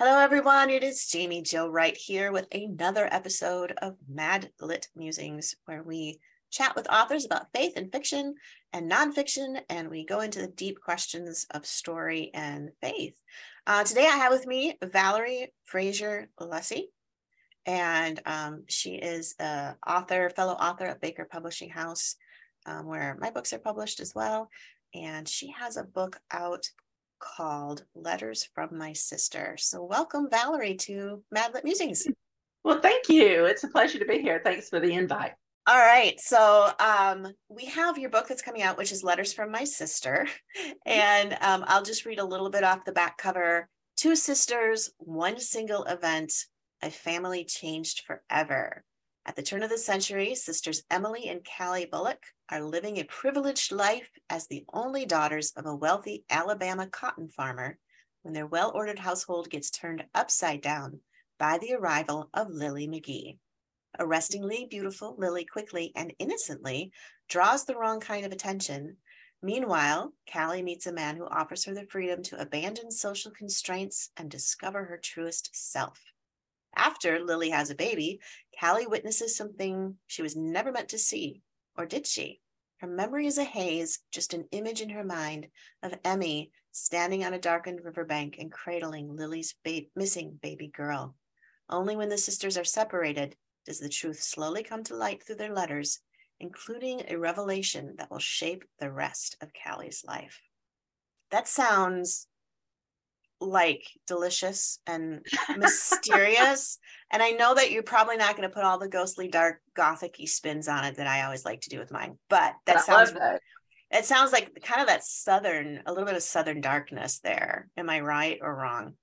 Hello, everyone. It is Jaime Jo Wright here with another episode of Mad Lit Musings, where we chat with authors about faith and fiction and nonfiction, and we go into the deep questions of story and faith. Uh, today, I have with me Valerie Fraser Luesse, and um, she is a author, fellow author at Baker Publishing House, um, where my books are published as well. And she has a book out called Letters from My Sister. So, welcome, Valerie, to Madlit Musings. Well, thank you. It's a pleasure to be here. Thanks for the invite. All right. So, um, we have your book that's coming out, which is Letters from My Sister. And um, I'll just read a little bit off the back cover Two sisters, one single event, a family changed forever. At the turn of the century, sisters Emily and Callie Bullock are living a privileged life as the only daughters of a wealthy Alabama cotton farmer when their well ordered household gets turned upside down by the arrival of Lily McGee. Arrestingly beautiful, Lily quickly and innocently draws the wrong kind of attention. Meanwhile, Callie meets a man who offers her the freedom to abandon social constraints and discover her truest self. After Lily has a baby, Callie witnesses something she was never meant to see, or did she? Her memory is a haze, just an image in her mind of Emmy standing on a darkened riverbank and cradling Lily's ba- missing baby girl. Only when the sisters are separated does the truth slowly come to light through their letters, including a revelation that will shape the rest of Callie's life. That sounds like delicious and mysterious. and I know that you're probably not going to put all the ghostly, dark, gothicy spins on it that I always like to do with mine. But that I sounds that. it sounds like kind of that southern, a little bit of southern darkness there. Am I right or wrong?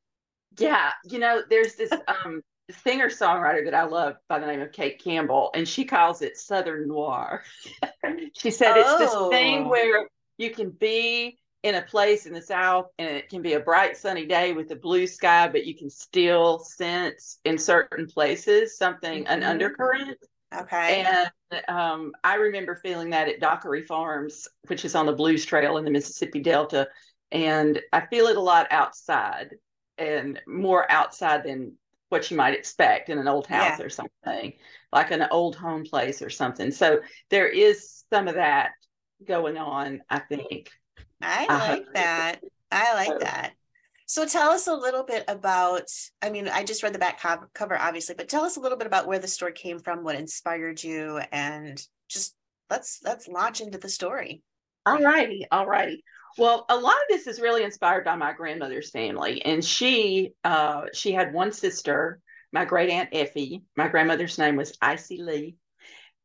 Yeah, you know, there's this um singer songwriter that I love by the name of Kate Campbell, and she calls it Southern Noir. she said oh. it's this thing oh. where you can be in a place in the south and it can be a bright sunny day with a blue sky but you can still sense in certain places something mm-hmm. an undercurrent okay and um, i remember feeling that at dockery farms which is on the blues trail in the mississippi delta and i feel it a lot outside and more outside than what you might expect in an old house yeah. or something like an old home place or something so there is some of that going on i think I uh-huh. like that. I like that. So tell us a little bit about, I mean, I just read the back cover, obviously, but tell us a little bit about where the story came from, what inspired you, and just let's let's launch into the story. All righty, all righty. Well, a lot of this is really inspired by my grandmother's family, and she uh, she had one sister, my great aunt Effie. My grandmother's name was Icy Lee,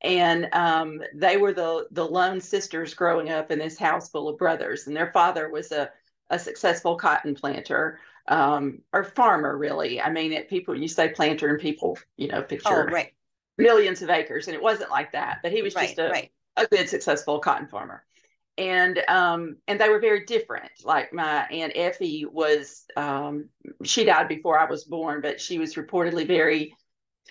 and um, they were the the lone sisters growing up in this house full of brothers and their father was a, a successful cotton planter um, or farmer really i mean it, people you say planter and people you know picture oh, right. millions of acres and it wasn't like that but he was right, just a, right. a good successful cotton farmer and um, and they were very different like my aunt effie was um, she died before i was born but she was reportedly very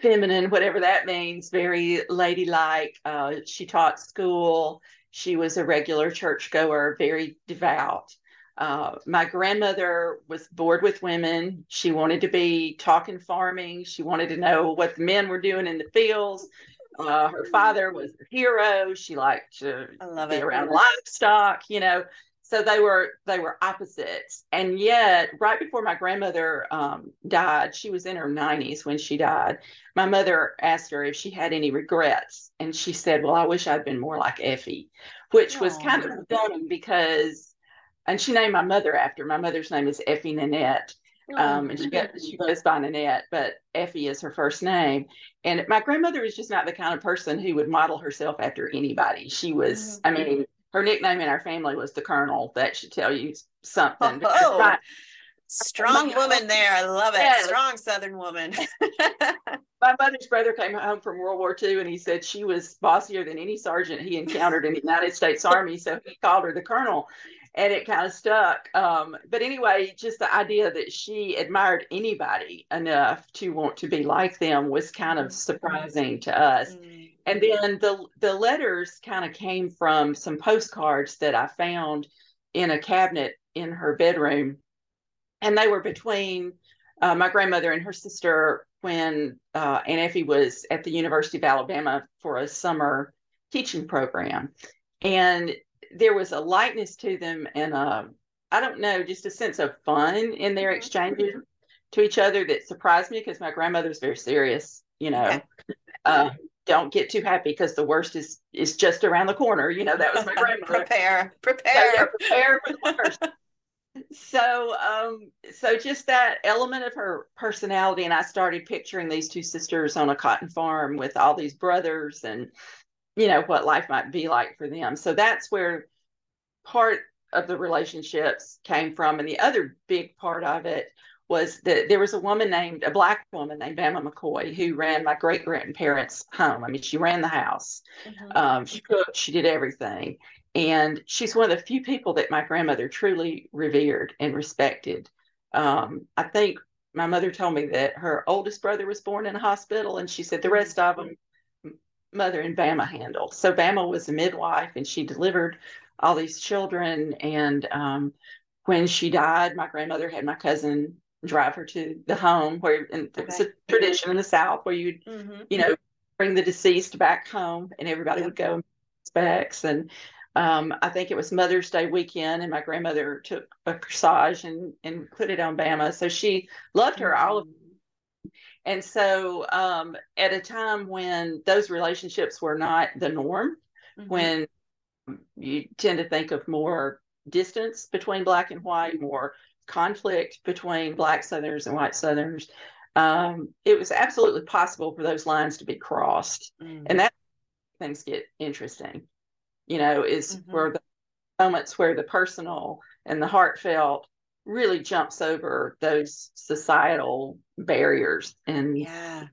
feminine, whatever that means, very ladylike. Uh, she taught school. She was a regular churchgoer, very devout. Uh, my grandmother was bored with women. She wanted to be talking farming. She wanted to know what the men were doing in the fields. Uh, her father was a hero. She liked to be it. around livestock, you know so they were they were opposites and yet right before my grandmother um, died she was in her 90s when she died my mother asked her if she had any regrets and she said well i wish i'd been more like effie which Aww. was kind of dumb because and she named my mother after my mother's name is effie nanette um, and she, got, she goes by Nanette, but Effie is her first name. And my grandmother was just not the kind of person who would model herself after anybody. She was, I mean, her nickname in our family was the Colonel. That should tell you something. Oh. Strong woman there. I love it. Yes. Strong Southern woman. my mother's brother came home from World War II and he said she was bossier than any sergeant he encountered in the United States Army. So he called her the colonel and it kind of stuck. Um, but anyway, just the idea that she admired anybody enough to want to be like them was kind of surprising to us. Mm-hmm. And then the the letters kind of came from some postcards that I found in a cabinet in her bedroom, and they were between uh, my grandmother and her sister when uh, Aunt Effie was at the University of Alabama for a summer teaching program. And there was a lightness to them and a, I don't know, just a sense of fun in their mm-hmm. exchanges to each other that surprised me because my grandmother's very serious, you know. Okay. Uh, don't get too happy because the worst is is just around the corner. You know, that was my grandmother. prepare, prepare, so, prepare for the worst so um so just that element of her personality and i started picturing these two sisters on a cotton farm with all these brothers and you know what life might be like for them so that's where part of the relationships came from and the other big part of it was that there was a woman named a black woman named Bama McCoy who ran my great grandparents' home. I mean, she ran the house, mm-hmm. um, she cooked, she did everything, and she's one of the few people that my grandmother truly revered and respected. Um, I think my mother told me that her oldest brother was born in a hospital, and she said the rest of them, mother and Bama handled. So Bama was a midwife, and she delivered all these children. And um, when she died, my grandmother had my cousin drive her to the home where and okay. it's a tradition in the South where you, mm-hmm. you know, bring the deceased back home, and everybody yep. would go and specs and um, I think it was Mother's Day weekend, and my grandmother took a corsage and and put it on Bama. So she loved her all of. Mm-hmm. And so, um, at a time when those relationships were not the norm, mm-hmm. when you tend to think of more distance between black and white, more conflict between black Southerners and white Southerners, um, it was absolutely possible for those lines to be crossed, mm-hmm. and that things get interesting. You know, is mm-hmm. where the moments where the personal and the heartfelt really jumps over those societal barriers and yeah.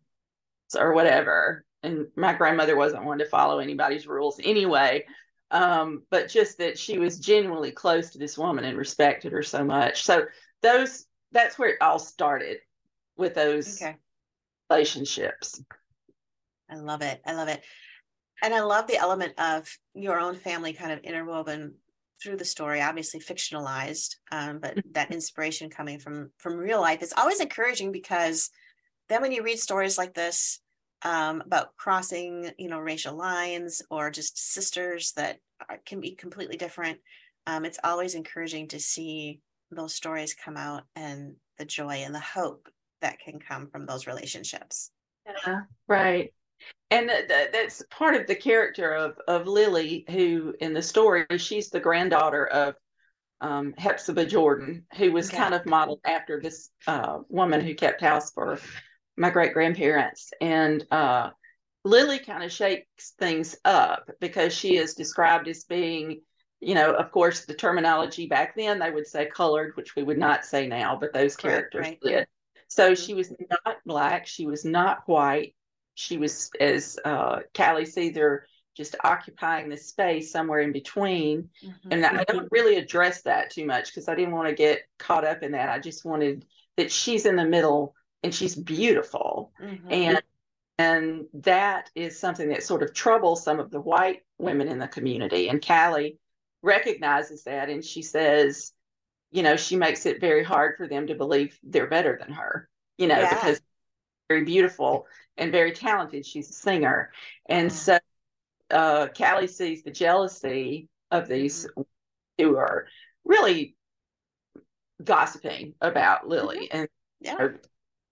or whatever. And my grandmother wasn't one to follow anybody's rules anyway um, but just that she was genuinely close to this woman and respected her so much so those that's where it all started with those okay. relationships i love it i love it and I love the element of your own family kind of interwoven through the story, obviously fictionalized, um, but mm-hmm. that inspiration coming from from real life is always encouraging because then when you read stories like this um, about crossing, you know, racial lines or just sisters that are, can be completely different, um, it's always encouraging to see those stories come out and the joy and the hope that can come from those relationships. Yeah, right. And that's part of the character of of Lily, who in the story she's the granddaughter of um, Hepzibah Jordan, who was kind of modeled after this uh, woman who kept house for my great grandparents, and uh, Lily kind of shakes things up because she is described as being, you know, of course, the terminology back then they would say colored, which we would not say now, but those characters right, right. did. So she was not black, she was not white, she was as uh, Callie Caesar just occupying the space somewhere in between. Mm-hmm. And I don't really address that too much because I didn't want to get caught up in that. I just wanted that she's in the middle and she's beautiful. Mm-hmm. And and that is something that sort of troubles some of the white women in the community. And Callie recognizes that and she says, you know, she makes it very hard for them to believe they're better than her, you know, yeah. because very beautiful and very talented. She's a singer. And so uh, Callie sees the jealousy of these mm-hmm. who are really gossiping about Lily mm-hmm. and yeah. her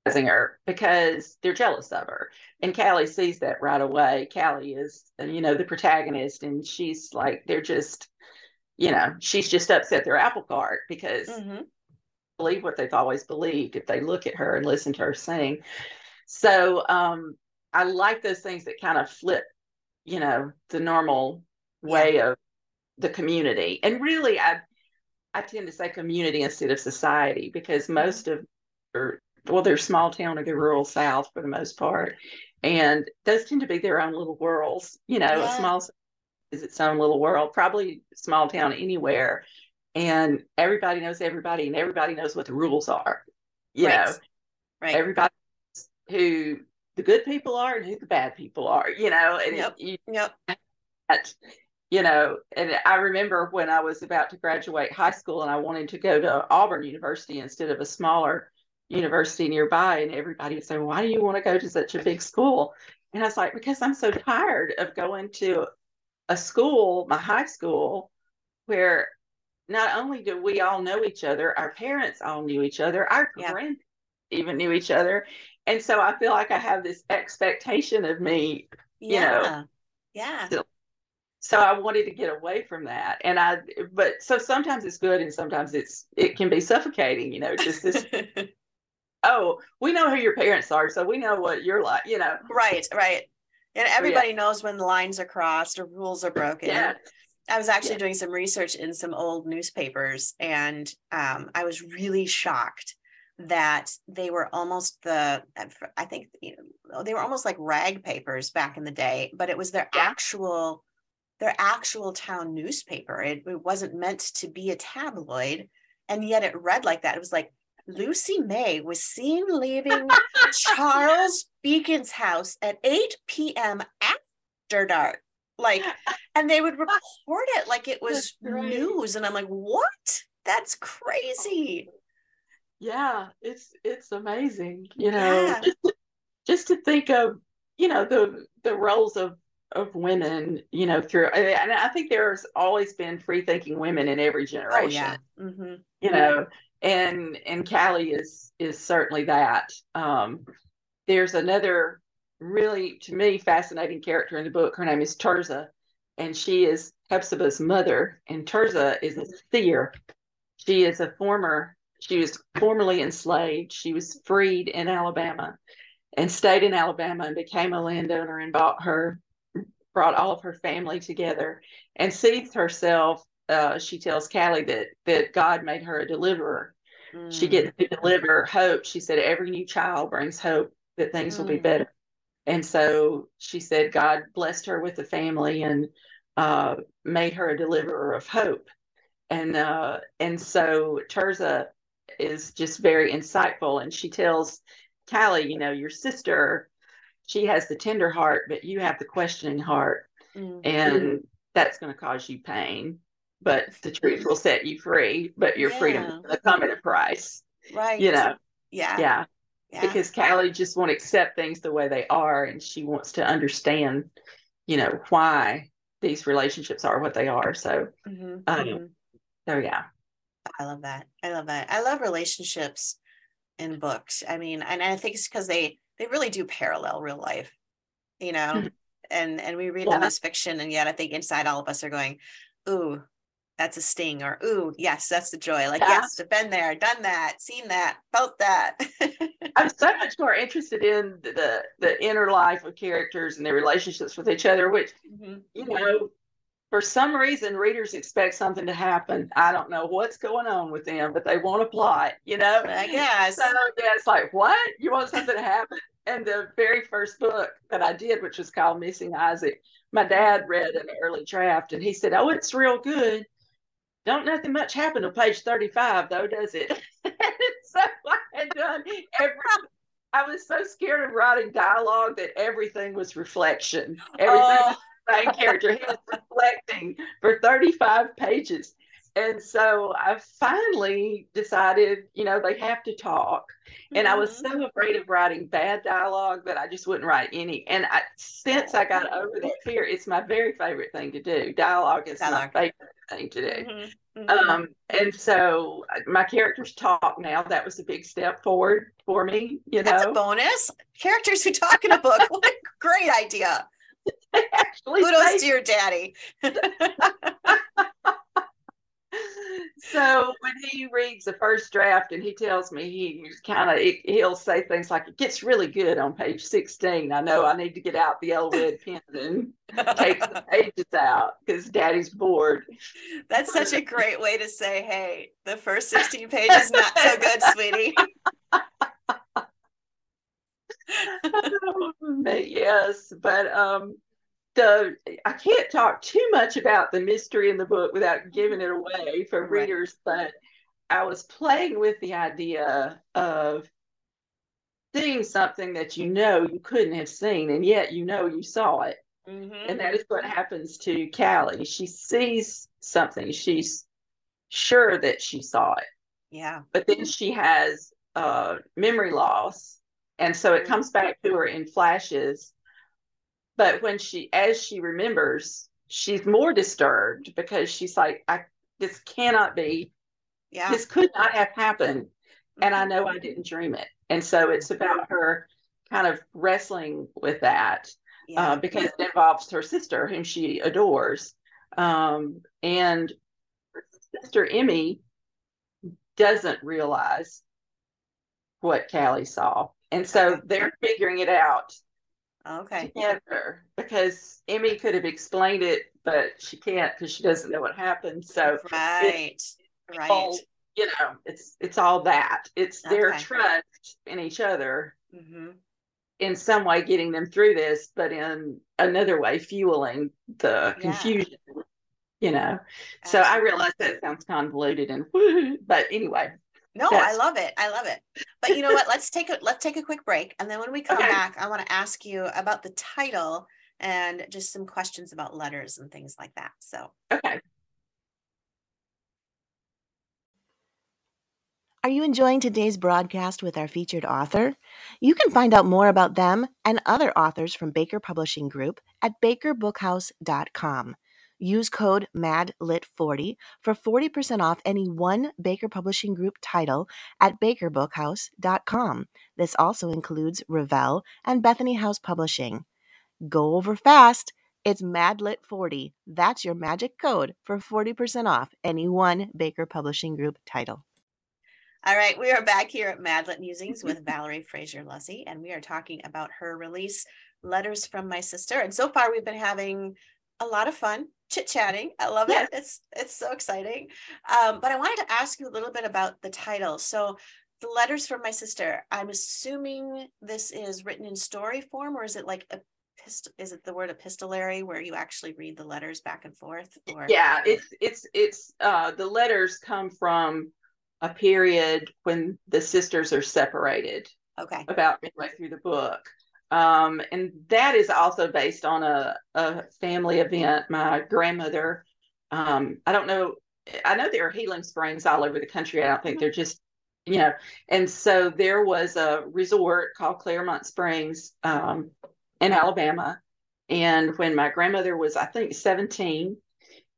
because they're jealous of her. And Callie sees that right away. Callie is, you know, the protagonist, and she's like, they're just, you know, she's just upset their apple cart because mm-hmm. believe what they've always believed if they look at her and listen to her sing. So um, I like those things that kind of flip, you know, the normal way of the community. And really, I I tend to say community instead of society because most of, well, they're small town or the rural South for the most part, and those tend to be their own little worlds. You know, yeah. a small is its own little world, probably small town anywhere, and everybody knows everybody, and everybody knows what the rules are. You right. know, right? Everybody who the good people are and who the bad people are. You know, and yep. you, yep. That, you know, and I remember when I was about to graduate high school and I wanted to go to Auburn University instead of a smaller university nearby, and everybody would say, "Why do you want to go to such a big school?" And I was like, "Because I'm so tired of going to a school, my high school, where not only do we all know each other, our parents all knew each other, our yeah. grandparents even knew each other, and so I feel like I have this expectation of me, yeah. you know, yeah." so I wanted to get away from that. And I, but so sometimes it's good and sometimes it's, it can be suffocating, you know, just this, oh, we know who your parents are. So we know what you're like, you know. Right, right. And everybody yeah. knows when the lines are crossed or rules are broken. Yeah. I was actually yeah. doing some research in some old newspapers and um, I was really shocked that they were almost the i think you know, they were almost like rag papers back in the day but it was their yeah. actual their actual town newspaper. It, it wasn't meant to be a tabloid. And yet it read like that. It was like Lucy May was seen leaving Charles Beacon's house at 8 p.m. after dark. Like, and they would report it like it was news. And I'm like, what? That's crazy. Yeah, it's it's amazing, you know, yeah. just, to, just to think of, you know, the the roles of of women, you know, through, and I think there's always been free thinking women in every generation. Oh, yeah. Mm-hmm. You know, and and Callie is is certainly that. Um, there's another really, to me, fascinating character in the book. Her name is Tirzah, and she is Hepzibah's mother. And Tirzah is a seer. She is a former. She was formerly enslaved. She was freed in Alabama and stayed in Alabama and became a landowner and bought her brought all of her family together and sees herself. Uh, she tells Callie that that God made her a deliverer. Mm. She gets to deliver hope. She said every new child brings hope that things mm. will be mm. better. And so she said God blessed her with a family and uh, made her a deliverer of hope. And uh, and so Tirzah is just very insightful, and she tells Callie, you know, your sister she has the tender heart, but you have the questioning heart. Mm-hmm. And that's going to cause you pain. But the truth will set you free, but your yeah. freedom to come at a price. Right. You know? Yeah. Yeah. yeah. Because Callie just won't accept things the way they are. And she wants to understand, you know, why these relationships are what they are. So, mm-hmm. Um, mm-hmm. so yeah. I love that. I love that. I love relationships in books. I mean, and I think it's because they they really do parallel real life, you know. Mm-hmm. And and we read yeah. them as fiction, and yet I think inside all of us are going, "Ooh, that's a sting," or "Ooh, yes, that's the joy." Like, yeah. yes, I've been there, done that, seen that, felt that. I'm so much more interested in the, the, inner life of characters and their relationships with each other, which mm-hmm. you know for some reason readers expect something to happen. I don't know what's going on with them, but they want a plot, you know? I guess. So yeah, it's like, what? You want something to happen? And the very first book that I did, which was called Missing Isaac, my dad read an early draft and he said, Oh, it's real good. Don't nothing much happen to page 35 though, does it? so I had done every I was so scared of writing dialogue that everything was reflection. Everything oh main character. He was reflecting for 35 pages. And so I finally decided, you know, they have to talk. And mm-hmm. I was mm-hmm. so afraid of writing bad dialogue that I just wouldn't write any. And I, since I got over that fear, it's my very favorite thing to do. Dialogue is dialogue. my favorite thing to do. Mm-hmm. Mm-hmm. Um, and so my characters talk now. That was a big step forward for me. You know, that's a bonus. Characters who talk in a book. what a great idea. Actually, Kudos to your daddy. so when he reads the first draft and he tells me he kind of he'll say things like it gets really good on page 16 i know i need to get out the yellow red pen and take the pages out because daddy's bored. That's such a great way to say hey the first 16 pages not so good sweetie. Yes but um the I can't talk too much about the mystery in the book without giving it away for right. readers, but I was playing with the idea of seeing something that you know you couldn't have seen, and yet you know you saw it. Mm-hmm. And that is what happens to Callie. She sees something. She's sure that she saw it. Yeah. But then she has uh, memory loss. And so it mm-hmm. comes back to her in flashes but when she as she remembers she's more disturbed because she's like i this cannot be. Yeah. This could not have happened. And i mm-hmm. know i didn't dream it. And so it's about her kind of wrestling with that yeah. uh, because it involves her sister whom she adores. Um, and sister emmy doesn't realize what callie saw. And so they're figuring it out Okay. Together because Emmy could have explained it, but she can't because she doesn't know what happened. So right, right. All, you know, it's it's all that. It's okay. their trust in each other. Mm-hmm. In some way, getting them through this, but in another way, fueling the yeah. confusion. You know, Absolutely. so I realize that sounds convoluted and, but anyway, no, I love it. I love it. But you know what? let's take a let's take a quick break, and then when we come okay. back, I want to ask you about the title and just some questions about letters and things like that. So okay. Are you enjoying today's broadcast with our featured author? You can find out more about them and other authors from Baker Publishing Group at bakerbookhouse.com. Use code MADLIT40 for 40% off any one Baker Publishing Group title at bakerbookhouse.com. This also includes Revell and Bethany House Publishing. Go over fast. It's MADLIT40. That's your magic code for 40% off any one Baker Publishing Group title. All right, we are back here at Madlit Musings with Valerie Fraser Luesse, and we are talking about her release, Letters from My Sister. And so far, we've been having a lot of fun chit chatting. I love it. It's it's so exciting. Um, but I wanted to ask you a little bit about the title. So, the letters from my sister. I'm assuming this is written in story form, or is it like a is it the word epistolary where you actually read the letters back and forth? Or yeah, it's it's it's uh, the letters come from a period when the sisters are separated. Okay. About midway through the book. Um, and that is also based on a, a family event. My grandmother, um, I don't know, I know there are healing springs all over the country. I don't think they're just, you know, and so there was a resort called Claremont Springs um, in Alabama. And when my grandmother was, I think, 17,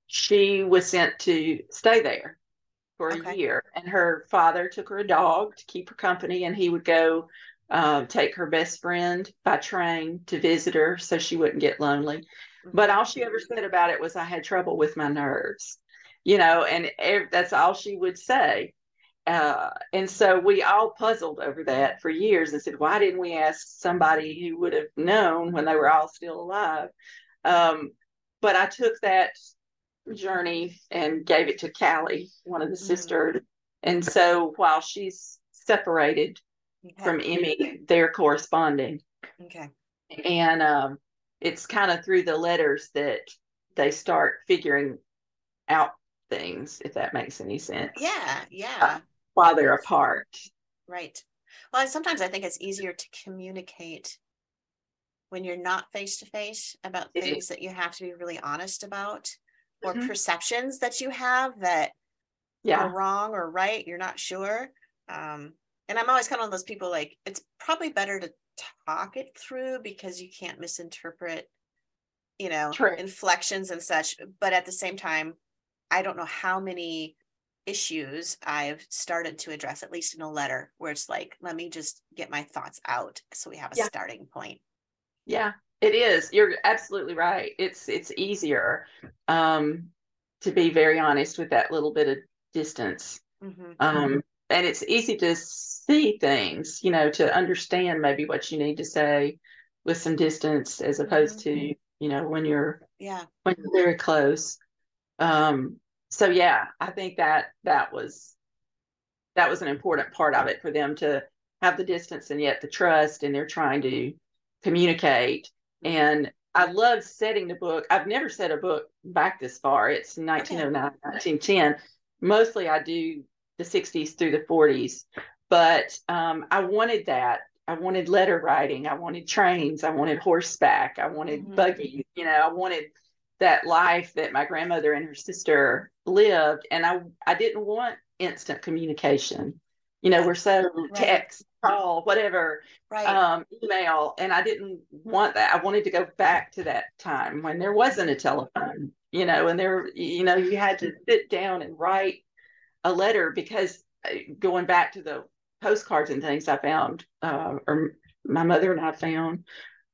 she was sent to stay there for okay. a year. And her father took her a dog to keep her company, and he would go uh, take her best friend by train to visit her so she wouldn't get lonely. But all she ever said about it was, I had trouble with my nerves, you know, and that's all she would say. Uh, and so we all puzzled over that for years and said, why didn't we ask somebody who would have known when they were all still alive? Um, but I took that journey and gave it to Callie, one of the mm-hmm. sisters. And so while she's separated okay. from Emmy, they're corresponding. Okay. And um, it's kind of through the letters that they start figuring out things, if that makes any sense. Yeah, yeah. Uh, while they're apart. Right. Well, sometimes I think it's easier to communicate when you're not face to face about things that you have to be really honest about or mm-hmm. perceptions that you have that yeah. are wrong or right. You're not sure. Um, and I'm always kind of one of those people like it's probably better to talk it through because you can't misinterpret, you know, True. inflections and such. But at the same time, I don't know how many issues I've started to address, at least in a letter, where it's like, let me just get my thoughts out so we have a yeah. starting point. Yeah, it is. You're absolutely right. It's it's easier um to be very honest with that little bit of distance. Mhm. Um, and it's easy to see things, you know, to understand maybe what you need to say with some distance as opposed to, you know, when you're Yeah. when you're very close. Um, so yeah, I think that that was that was an important part of it for them to have the distance and yet the trust and they're trying to communicate. And I love setting the book. I've never set a book back this far. It's 1909, 1910. Mostly I do the 60s through the 40s, but um, I wanted that. I wanted letter writing. I wanted trains. I wanted horseback. I wanted Mhm. buggy. You know, I wanted that life that my grandmother and her sister lived. And I, I didn't want instant communication. You know, we're so Right. text, call, whatever Right. um, email, and I didn't want that. I wanted to go back to that time when there wasn't a telephone, you know, and there, you know, you had to sit down and write a letter because uh, going back to the postcards and things I found, uh, or my mother and I found,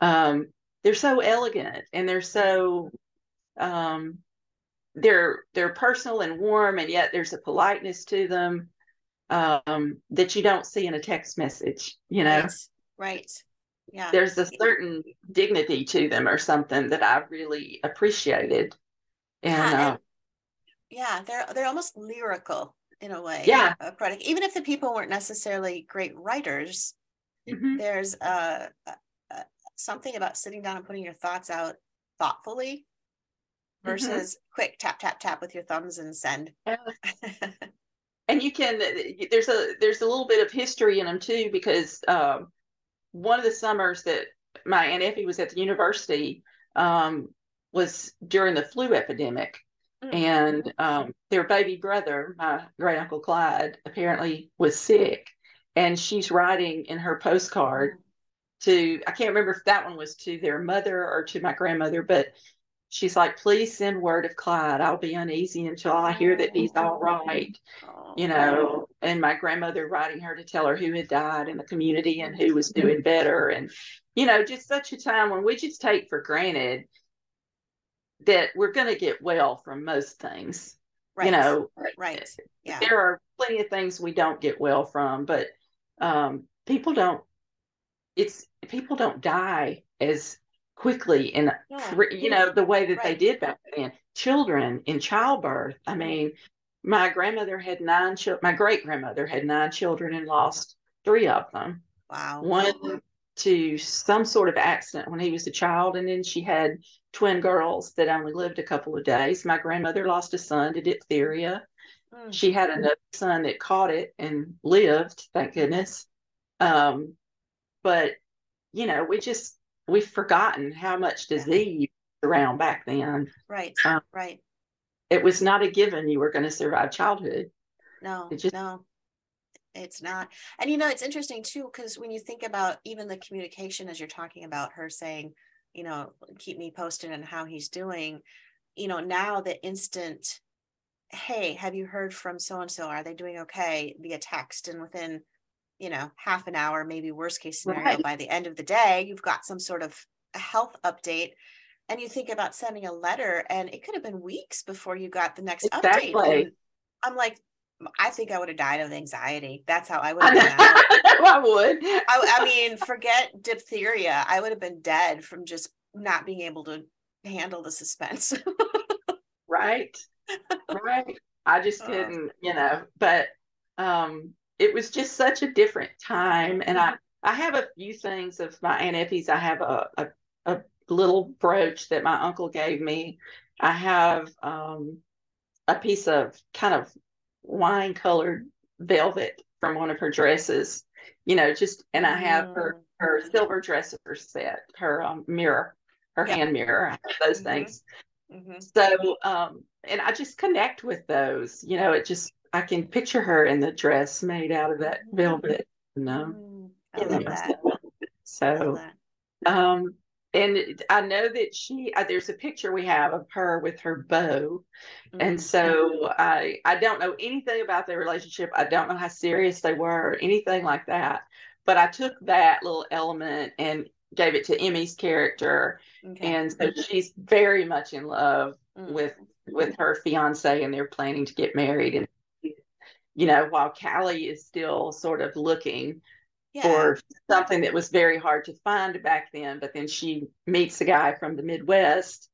um, they're so elegant and they're so, um, they're they're personal and warm, and yet there's a politeness to them um, that you don't see in a text message. You know, Right. Right. Yeah. there's a certain dignity to them or something that I really appreciated. And, Yeah, uh, yeah, they're they're almost lyrical in a way. Yeah. uh, poetic. Even if the people weren't necessarily great writers, mhm, there's uh, uh, uh, something about sitting down and putting your thoughts out thoughtfully mhm. versus quick tap tap tap with your thumbs and send. Yeah. and you can there's a there's a little bit of history in them too because um, one of the summers that my aunt Effie was at the university um, was during the flu epidemic Mm. and um, their baby brother my great uncle clyde apparently was sick and she's writing in her postcard to i can't remember if that one was to their mother or to my grandmother but she's like please send word of clyde. I'll be uneasy until i hear that he's all right Oh, you know, and my grandmother writing her to tell her who had died in the community and who was doing better. And, you know, just such a time when we just take for granted that we're going to get well from most things. right. You know, right. Yeah. there are plenty of things we don't get well from, but um, people don't, it's people don't die as quickly and fr- you know the way that they did back then children in childbirth i mean my grandmother had nine children my great grandmother had nine children and lost three of them Wow. one to some sort of accident when he was a child and then she had twin girls that only lived a couple of days my grandmother lost a son to diphtheria Mm. she had another son that caught it and lived thank goodness um, but you know we just we've forgotten how much disease around back then Right. um, right. it was not a given you were going to survive childhood No, It just- no, it's not. And you know, it's interesting too, because when you think about even the communication as you're talking about her saying, you know, keep me posted on how he's doing, you know, now the instant, hey, have you heard from so and so? Are they doing okay? Via text and within, you know, half an hour, maybe worst case scenario, Right. by the end of the day, you've got some sort of a health update. And you think about sending a letter, and it could have been weeks before you got the next update. And I'm like, I think I would have died of anxiety. That's how I would I, have out. I would I, I mean, forget diphtheria. I would have been dead from just not being able to handle the suspense. right right i just couldn't you know but um it was just such a different time and i i have a few things of my aunt effie's i have a, a, a little brooch that my uncle gave me i have um a piece of kind of wine colored velvet from one of her dresses you know just and i have her her silver dresser set her um, mirror her Yeah. hand mirror those Mhm. things Mhm. so, um, and I just connect with those. You know, it just I can picture her in the dress made out of that Mhm. velvet. You know, Mm, I love that. I love So, that. um, and I know that she. Uh, there's a picture we have of her with her bow, and Mhm. so I I don't know anything about their relationship. I don't know how serious they were or anything like that. But I took that little element and gave it to Emmy's character, Okay. and so she's very much in love Mm. with with her fiance and they're planning to get married and you know, while Callie is still sort of looking Yeah. for something that was very hard to find back then. But then she meets a guy from the Midwest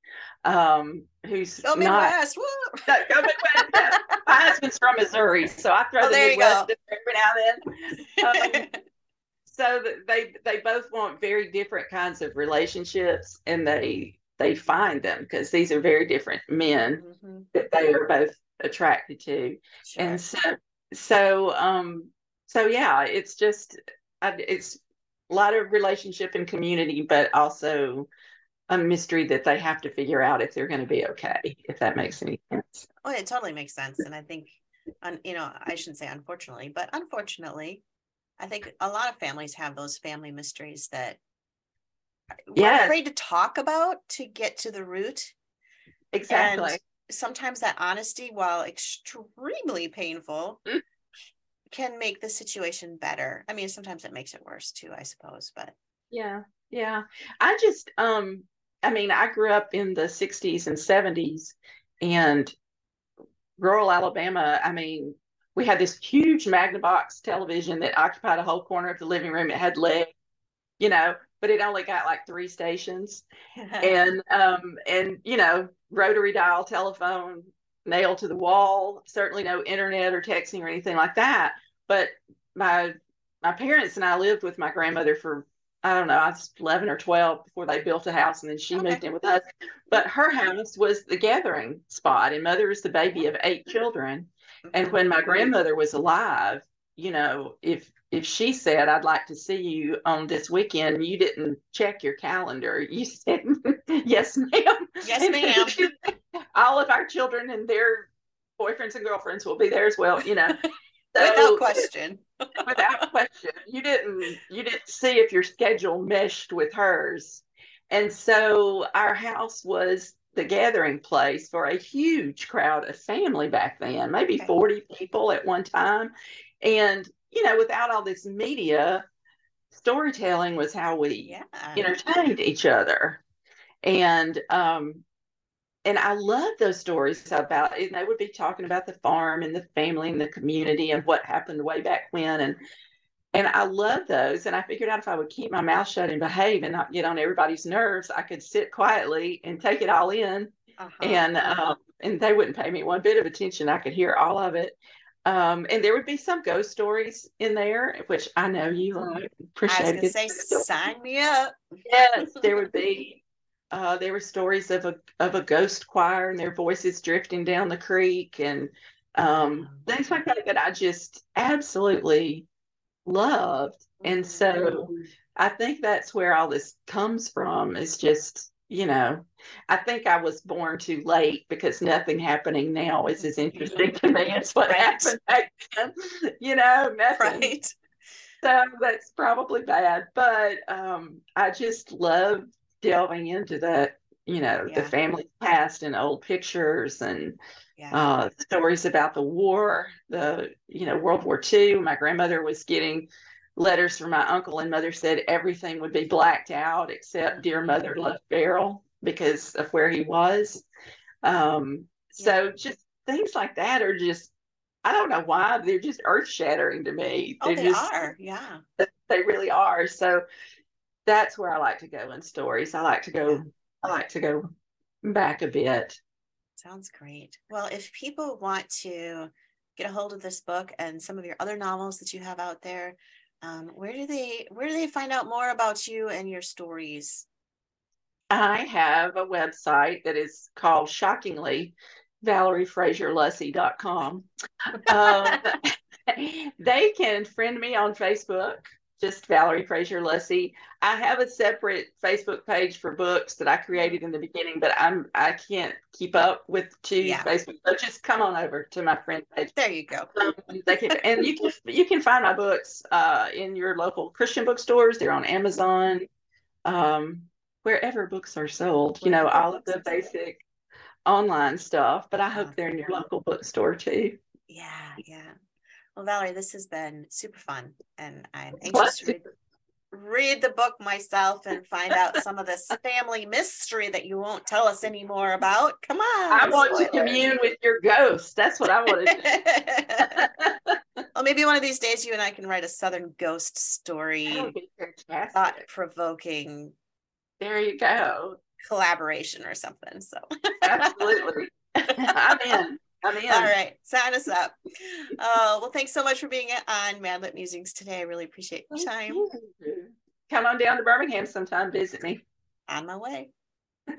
um, who's Go not Midwest. Woo! no, go Midwest. yeah. My husband's from Missouri, so I throw Oh, the Midwest go. in there every now and then. Um, so they they both want very different kinds of relationships, and they they find them because these are very different men Mhm, that they are both attracted to Sure. and so so um so yeah it's just it's a lot of relationship and community but also a mystery that they have to figure out if they're going to be okay if that makes any sense Oh, it totally makes sense. And I think, un, you know, I shouldn't say unfortunately, but unfortunately, I think a lot of families have those family mysteries that we're Yes. afraid to talk about to get to the root. exactly And sometimes that honesty, while extremely painful, Mm. Can make the situation better. I mean, sometimes it makes it worse too, I suppose. But yeah yeah i just um i mean i grew up in the 60s and 70s and rural alabama i mean we had this huge magnavox television that occupied a whole corner of the living room it had legs you know but it only got like three stations and um and you know rotary dial telephone nailed to the wall certainly no internet or texting or anything like that but my my parents and i lived with my grandmother for i don't know i was 11 or 12 before they built a house and then she Okay. moved in with us but her house was the gathering spot and mother is the baby of eight children and when my grandmother was alive you know if if she said i'd like to see you on this weekend you didn't check your calendar you said yes ma'am Yes, ma'am. all of our children and their boyfriends and girlfriends will be there as well you know without question. without question you didn't you didn't see if your schedule meshed with hers and so our house was the gathering place for a huge crowd of family back then maybe Okay. 40 people at one time and you know without all this media storytelling was how we Yeah. entertained each other and um and I love those stories about and they would be talking about the farm and the family and the community and what happened way back when and and I love those and I figured out if I would keep my mouth shut and behave and not get on everybody's nerves I could sit quietly and take it all in Uh-huh. and um and they wouldn't pay me one bit of attention I could hear all of it um and there would be some ghost stories in there which I know you like I was appreciate it. say, sign me up. Yes, there would be. Uh, there were stories of a of a ghost choir and their voices drifting down the creek and um, things like that that I just absolutely loved. And so I think that's where all this comes from. Is just you know, I think I was born too late because nothing happening now is as interesting to me as what Right. happened back then. You know, nothing right. so that's probably bad but um i just love delving into that you know the Yeah. family past and old pictures and Yeah. uh stories about the war the you know world war ii my grandmother was getting letters from my uncle and mother said everything would be blacked out except dear mother left barrel because of where he was um so just things like that are just i don't know why they're just earth shattering to me oh, they're they just are. Yeah. they really are. So that's where I like to go in stories. I like to go. Yeah. I like to go back a bit. Sounds great. Well, if people want to get a hold of this book and some of your other novels that you have out there, um, where do they where do they find out more about you and your stories? I have a website that is called shockingly ValerieFraserLuesse.com. Um, they can friend me on Facebook, just Valerie Fraser Luesse. I have a separate Facebook page for books that I created in the beginning, but I'm I can't keep up with two Yeah. Facebook. So just come on over to my friend page. There you go. Um, can, and you can you can find my books uh, in your local Christian bookstores. They're on Amazon, um, wherever books are sold. You know all of the basic online stuff. But I hope they're in your local bookstore too. Yeah, yeah. Well, Valerie, this has been super fun, and I'm anxious to read, read the book myself and find out some of this family mystery that you won't tell us anymore about. Come on. I want spoilers. to commune with your ghost. That's what I want to do. well, maybe one of these days you and I can write a Southern ghost story. Thought provoking. There you go. Collaboration or something. So absolutely. I'm in. I'm in. All right, sign us up. Uh, well, thanks so much for being on Madlit Musings today. I really appreciate your time. Come on down to Birmingham sometime, visit me. On my way.